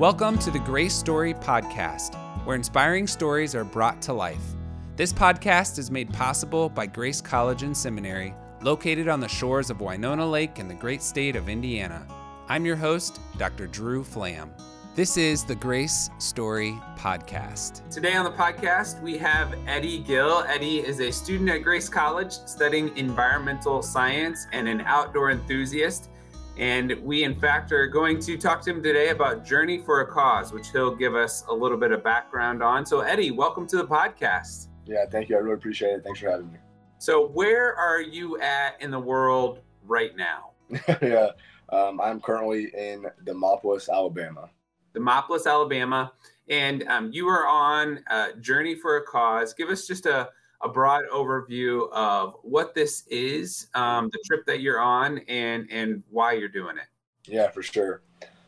Welcome to the Grace Story Podcast, where inspiring stories are brought to life. This podcast is made possible by Grace College and Seminary, located on the shores of Winona Lake in the great state of Indiana. I'm your host, Dr. Drew Flam. This is the Grace Story Podcast. Today on the podcast, we have Eddie Gill. Eddie is a student at Grace College studying environmental science and an outdoor enthusiast. And we, in fact, are going to talk to him today about Journey for a Cause, which he'll give us a little bit of background on. So, Eddie, welcome to the podcast. Yeah, thank you. I really appreciate it. Thanks for having me. So, where are you at in the world right now? yeah, um, I'm currently in Demopolis, Alabama. Demopolis, Alabama. And um, you are on a Journey for a Cause. Give us just a a broad overview of what this is, um, the trip that you're on, and and why you're doing it. Yeah, for sure.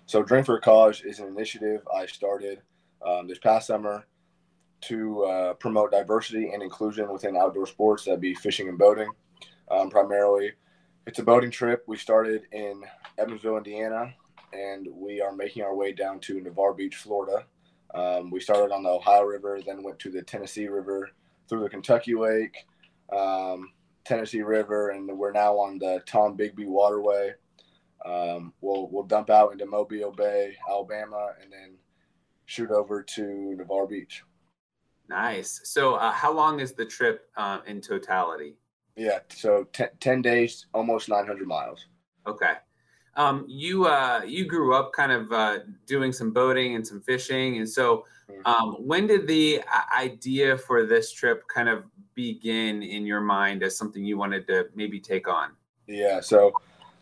So, Journey for a Cause is an initiative I started um, this past summer to uh, promote diversity and inclusion within outdoor sports. That'd be fishing and boating, um, primarily. It's a boating trip. We started in Evansville, Indiana, and we are making our way down to Navarre Beach, Florida. Um, we started on the Ohio River, then went to the Tennessee River, through the Kentucky Lake, um, Tennessee River, and we're now on the Tombigbee Waterway. Um, we'll we'll dump out into Mobile Bay, Alabama, and then shoot over to Navarre Beach. Nice. So, uh, how long is the trip uh, in totality? Yeah, so t- ten days, almost nine hundred miles. Okay. Um, you uh, you grew up kind of uh, doing some boating and some fishing, and so mm-hmm. um, when did the uh, idea for this trip kind of begin in your mind as something you wanted to maybe take on? Yeah, so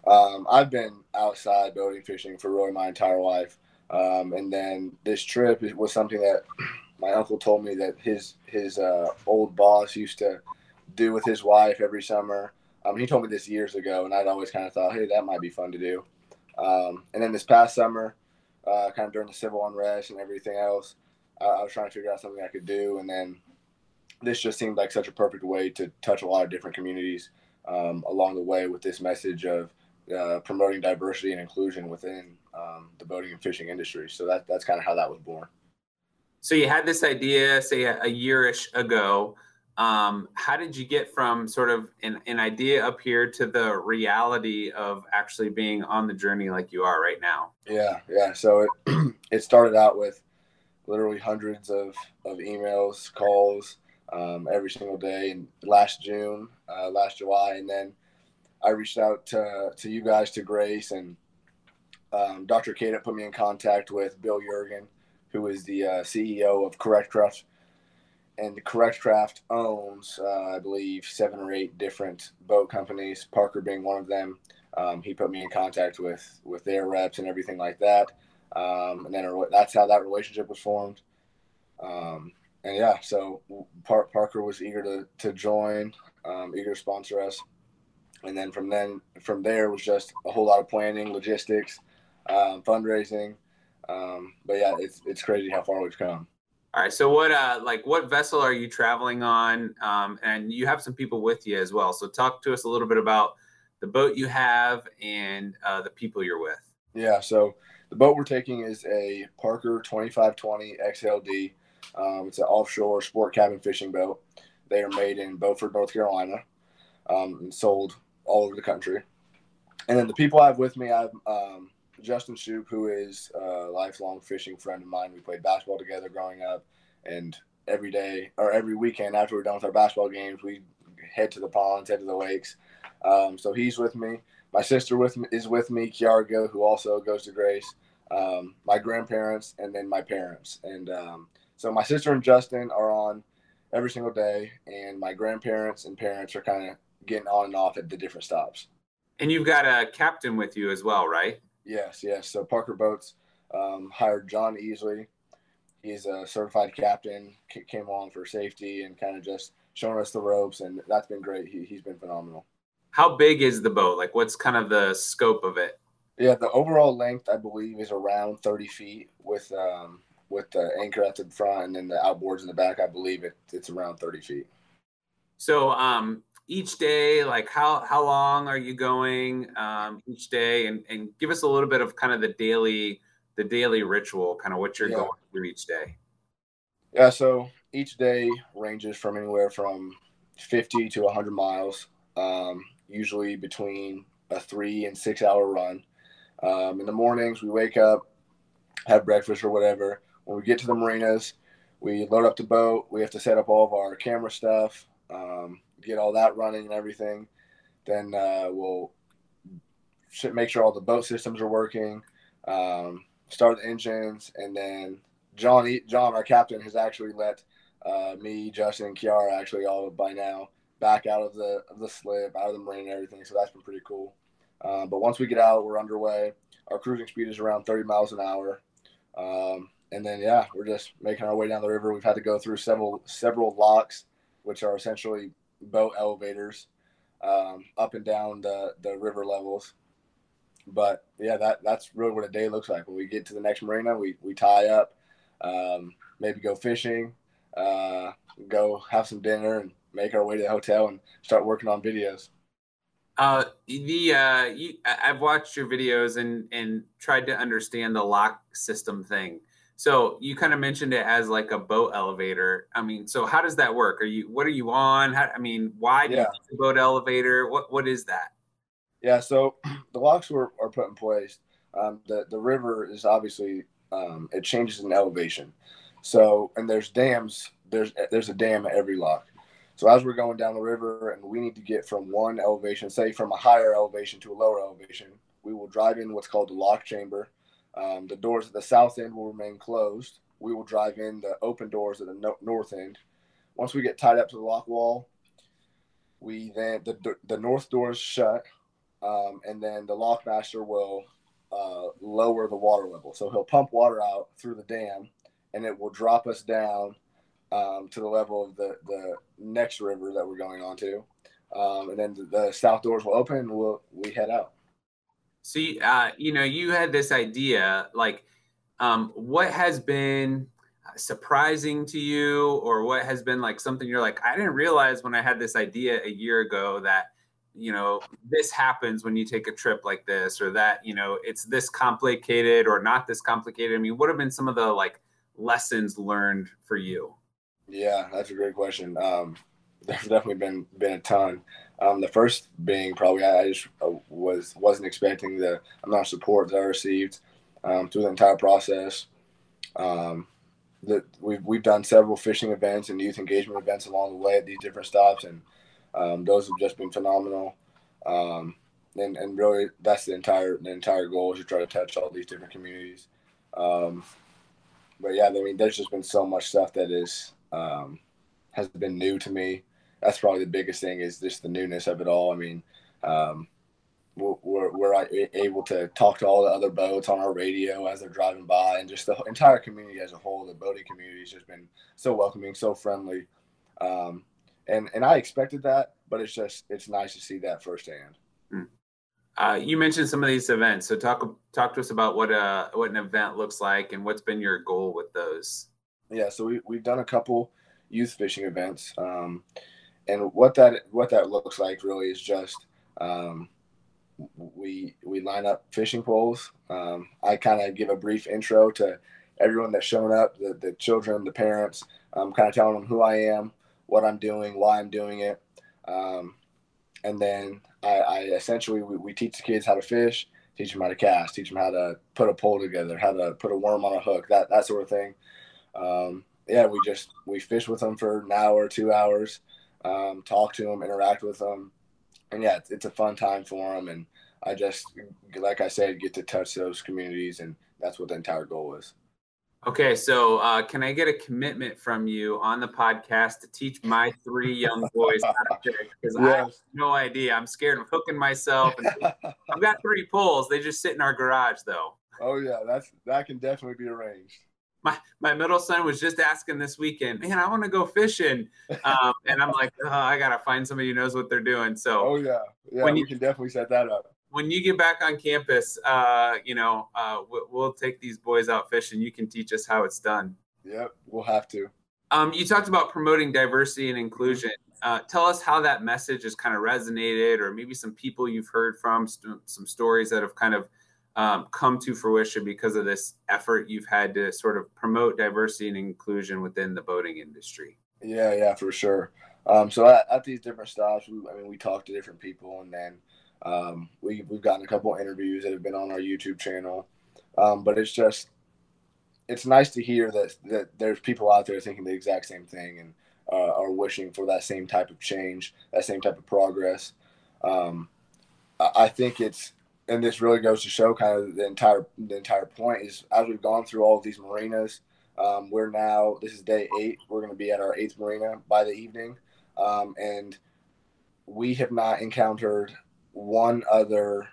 um, I've been outside boating fishing for really my entire life, um, and then this trip was something that my uncle told me that his his uh, old boss used to do with his wife every summer. Um, he told me this years ago, and I'd always kind of thought, hey, that might be fun to do. Um, and then this past summer, uh, kind of during the civil unrest and everything else, uh, I was trying to figure out something I could do. And then this just seemed like such a perfect way to touch a lot of different communities um, along the way with this message of uh, promoting diversity and inclusion within um, the boating and fishing industry. So that, that's kind of how that was born. So you had this idea, say, a, a yearish ago. Um, how did you get from sort of an, an idea up here to the reality of actually being on the journey like you are right now? Yeah, yeah. So it, it started out with literally hundreds of, of emails, calls um, every single day. And last June, uh, last July, and then I reached out to, to you guys, to Grace, and um, Dr. Kate put me in contact with Bill Yeargin, who is the uh, CEO of Correct Craft and Correct Craft owns, uh, I believe, seven or eight different boat companies. Parker being one of them. Um, he put me in contact with with their reps and everything like that. Um, and then that's how that relationship was formed. Um, and yeah, so Par- Parker was eager to to join, um, eager to sponsor us. And then from then from there was just a whole lot of planning, logistics, um, fundraising. Um, but yeah, it's it's crazy how far we've come. All right. So what uh like what vessel are you traveling on? Um, and you have some people with you as well. So talk to us a little bit about the boat you have and uh, the people you're with. Yeah. So the boat we're taking is a Parker 2520 XLD. Um, it's an offshore sport cabin fishing boat. They are made in Beaufort, North Carolina, um, and sold all over the country. And then the people I have with me, I have um, Justin Shoop, who is a lifelong fishing friend of mine. We played basketball together growing up, and every day or every weekend after we're done with our basketball games, we head to the ponds, head to the lakes. Um, so he's with me. My sister with me, is with me, Kiara, who also goes to Grace. Um, my grandparents, and then my parents. And um, so my sister and Justin are on every single day, and my grandparents and parents are kind of getting on and off at the different stops. And you've got a captain with you as well, right? Yes, yes. So Parker Boats um, hired John Easley. He's a certified captain. Came on for safety and kind of just showing us the ropes, and that's been great. He, he's been phenomenal. How big is the boat? Like, what's kind of the scope of it? Yeah, the overall length I believe is around thirty feet with um, with the anchor at the front and then the outboards in the back. I believe it, it's around thirty feet. So, um, each day like how how long are you going um, each day and and give us a little bit of kind of the daily the daily ritual, kind of what you're yeah. going through each day. Yeah, so each day ranges from anywhere from 50 to 100 miles, um, usually between a three and six hour run. Um, in the mornings, we wake up, have breakfast or whatever. When we get to the marinas, we load up the boat. We have to set up all of our camera stuff, um, get all that running and everything. Then uh, we'll make sure all the boat systems are working, um, start the engines, and then John, John, our captain, has actually let uh, me, Justin, and Kiara actually all by now back out of the of the slip, out of the marine, and everything. So that's been pretty cool. Um, but once we get out, we're underway. Our cruising speed is around 30 miles an hour. Um, and then yeah, we're just making our way down the river. We've had to go through several several locks, which are essentially boat elevators, um, up and down the the river levels. But yeah, that that's really what a day looks like. When we get to the next marina, we we tie up, um, maybe go fishing, uh, go have some dinner, and make our way to the hotel and start working on videos. Uh, the uh, you, I've watched your videos and and tried to understand the lock system thing. So you kind of mentioned it as like a boat elevator. I mean, so how does that work? Are you what are you on? How, I mean, why do yeah. you boat elevator? What what is that? Yeah, so the locks were are put in place. Um, the the river is obviously um, it changes in elevation. So and there's dams. There's there's a dam at every lock. So as we're going down the river and we need to get from one elevation, say from a higher elevation to a lower elevation, we will drive in what's called the lock chamber. Um, the doors at the south end will remain closed. We will drive in the open doors at the no- north end. Once we get tied up to the lock wall, we then the the north door is shut, um, and then the lock master will uh, lower the water level. So he'll pump water out through the dam, and it will drop us down um, to the level of the, the next river that we're going on to. Um, and then the, the, south doors will open and we'll, we head out. See, uh, you know, you had this idea, like, um, what has been surprising to you or what has been like something you're like, I didn't realize when I had this idea a year ago that, you know, this happens when you take a trip like this or that, you know, it's this complicated or not this complicated. I mean, what have been some of the like lessons learned for you? Yeah, that's a great question. Um, there's definitely been been a ton. Um, the first being probably I just uh, was wasn't expecting the amount of support that I received um, through the entire process. Um, that we've we've done several fishing events and youth engagement events along the way at these different stops, and um, those have just been phenomenal. Um, and and really, that's the entire the entire goal is to try to touch all these different communities. Um, but yeah, I mean, there's just been so much stuff that is um, has been new to me. That's probably the biggest thing is just the newness of it all. I mean, um, we're, we're able to talk to all the other boats on our radio as they're driving by, and just the entire community as a whole. The boating community has just been so welcoming, so friendly, um, and and I expected that, but it's just it's nice to see that firsthand. Hmm. Uh, you mentioned some of these events, so talk talk to us about what a uh, what an event looks like and what's been your goal with those yeah, so we we've done a couple youth fishing events, um, and what that what that looks like really is just um, we we line up fishing poles. Um, I kind of give a brief intro to everyone that's shown up, the the children, the parents. I'm kind of telling them who I am, what I'm doing, why I'm doing it, um, and then I, I essentially we, we teach the kids how to fish teach them how to cast, teach them how to put a pole together, how to put a worm on a hook, that that sort of thing um, yeah, we just we fish with them for an hour, two hours, um, talk to them, interact with them, and yeah, it's, it's a fun time for them. And I just, like I said, get to touch those communities, and that's what the entire goal is. Okay, so uh, can I get a commitment from you on the podcast to teach my three young boys Because. I have no idea. I'm scared of hooking myself. I've got three poles. They just sit in our garage, though. Oh yeah, that's that can definitely be arranged my my middle son was just asking this weekend, man, I want to go fishing, um, and I'm like, oh, I gotta find somebody who knows what they're doing. So, oh yeah, yeah, when we you, can definitely set that up. When you get back on campus, uh, you know, uh, we'll, we'll take these boys out fishing. You can teach us how it's done. Yep, we'll have to. Um, you talked about promoting diversity and inclusion. Uh, tell us how that message has kind of resonated, or maybe some people you've heard from, st- some stories that have kind of um, come to fruition because of this effort you've had to sort of promote diversity and inclusion within the boating industry. Yeah, yeah, for sure. Um, so at, at, these different stops, we, I mean, we talk to different people, and then um, we we've gotten a couple interviews that have been on our YouTube channel. Um, but it's just it's nice to hear that that there's people out there thinking the exact same thing and uh, are wishing for that same type of change, that same type of progress. Um, I, I think it's and this really goes to show kind of the entire the entire point is as we've gone through all of these marinas, um, we're now this is day eight. We're going to be at our eighth marina by the evening, um, and we have not encountered one other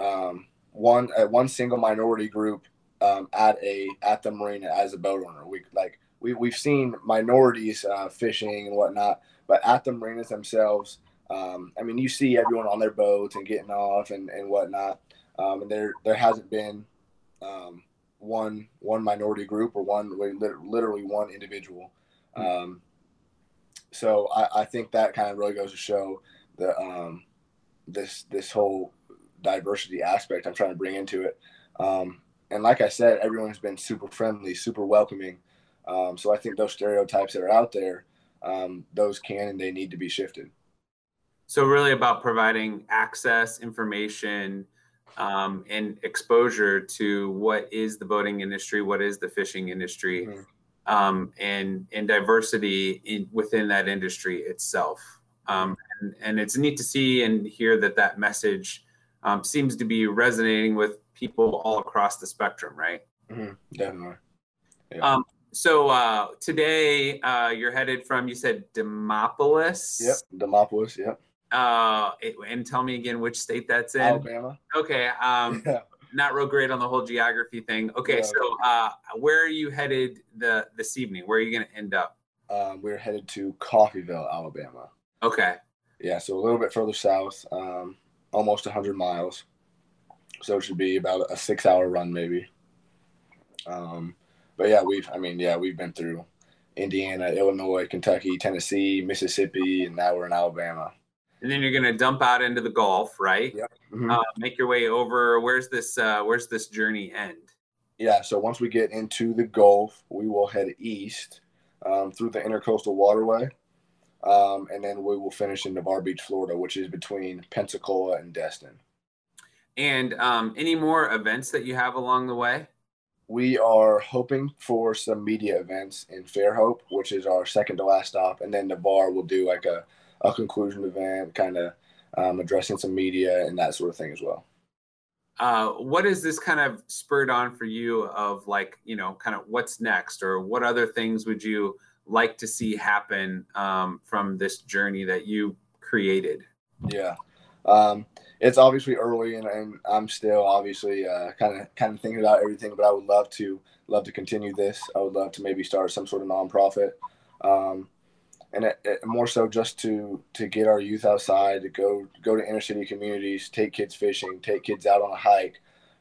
um, one uh, one single minority group um, at a at the marina as a boat owner. We like we we've seen minorities uh, fishing and whatnot, but at the marinas themselves, um, I mean, you see everyone on their boats and getting off and, and whatnot. Um, and there there hasn't been um, one one minority group or one literally one individual. Hmm. Um, so I, I think that kind of really goes to show the um, this this whole diversity aspect I'm trying to bring into it. Um, and like I said, everyone's been super friendly, super welcoming. so I think those stereotypes that are out there, those can and they need to be shifted. So really about providing access, information, um, and exposure to what is the boating industry, what is the fishing industry, mm-hmm. um, and and diversity in, within that industry itself. Um, and, and, it's neat to see and hear that that message um, seems to be resonating with people all across the spectrum, right? Mm-hmm. Definitely. Yeah. Um, so uh, today uh, you're headed from you said Demopolis. Yep, Demopolis. Yep. Uh, and tell me again which state that's in. Alabama. Okay. Um, yeah. not real great on the whole geography thing. Okay, yeah. so uh, where are you headed the this evening? Where are you going to end up? Um, we're headed to Coffeyville, Alabama. Okay. Yeah, so a little bit further south, um, almost 100 miles. So it should be about a six-hour run, maybe. Um, but yeah, we've, I mean, yeah, we've been through Indiana, Illinois, Kentucky, Tennessee, Mississippi, and now we're in Alabama and then you're going to dump out into the Gulf, right? Yeah. Mm-hmm. Uh, make your way over. Where's this? Uh, where's this journey end? Yeah. So once we get into the Gulf, we will head east um, through the Intercoastal Waterway, um, and then we will finish in Navarre Beach, Florida, which is between Pensacola and Destin. And um, any more events that you have along the way? We are hoping for some media events in Fairhope, which is our second to last stop, and then Navarre will do like a a conclusion event, kind of um, addressing some media and that sort of thing as well. Uh, what is this kind of spurred on for you of like, you know, kind of what's next or what other things would you like to see happen um, from this journey that you created? Yeah. Um, it's obviously early and, and I'm still obviously kind of kind of thinking about everything, but I would love to love to continue this. I would love to maybe start some sort of nonprofit. Um, and it, it, more so just to to get our youth outside, to go go to inner city communities, take kids fishing, take kids out on a hike,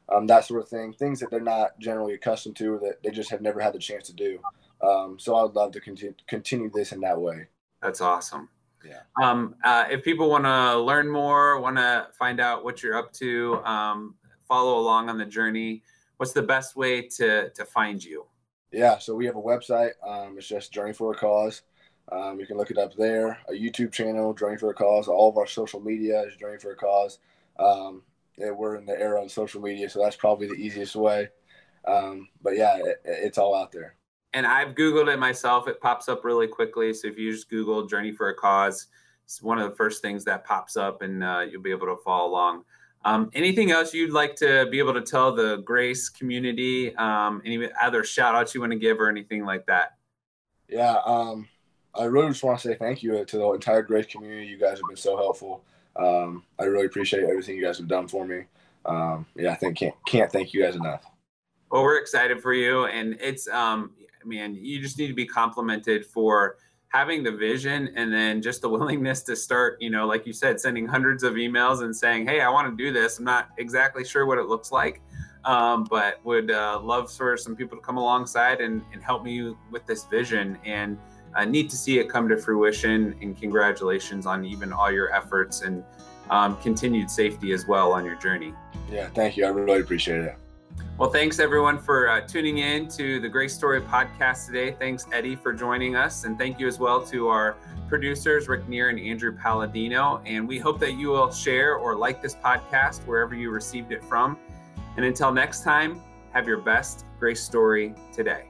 um, that sort of thing. Things that they're not generally accustomed to, or that they just have never had the chance to do. Um, so I would love to continue continue this in that way. That's awesome. Yeah. Um, uh, if people want to learn more, want to find out what you're up to, um, follow along on the journey, what's the best way to to find you? Yeah, so we have a website. Um, it's just Journey for a Cause. Um, you can look it up there. A YouTube channel, Journey for a Cause. All of our social media is Journey for a Cause. Um, we're in the era of social media, so that's probably the easiest way. Um, but yeah, it, it's all out there. And I've Googled it myself. It pops up really quickly. So if you just Google Journey for a Cause, it's one of the first things that pops up, and uh, you'll be able to follow along. Um, anything else you'd like to be able to tell the Grace community? Um, any other shout outs you want to give or anything like that? Yeah. Um, I really just want to say thank you to the entire Grace community. You guys have been so helpful. Um, I really appreciate everything you guys have done for me. Um, yeah, I think can't can't thank you guys enough. Well, we're excited for you, and it's um, man, you just need to be complimented for having the vision and then just the willingness to start. You know, like you said, sending hundreds of emails and saying, "Hey, I want to do this. I'm not exactly sure what it looks like." Um, but would uh, love for some people to come alongside and, and help me with this vision and uh, neat to see it come to fruition and congratulations on even all your efforts and um, continued safety as well on your journey. Yeah, thank you. I really appreciate it. Well, thanks everyone for uh, tuning in to the Grace Story podcast today. Thanks, Eddie, for joining us. And thank you as well to our producers, Rick Neer and Andrew Palladino. And we hope that you will share or like this podcast wherever you received it from. And until next time, have your best Grace Story today.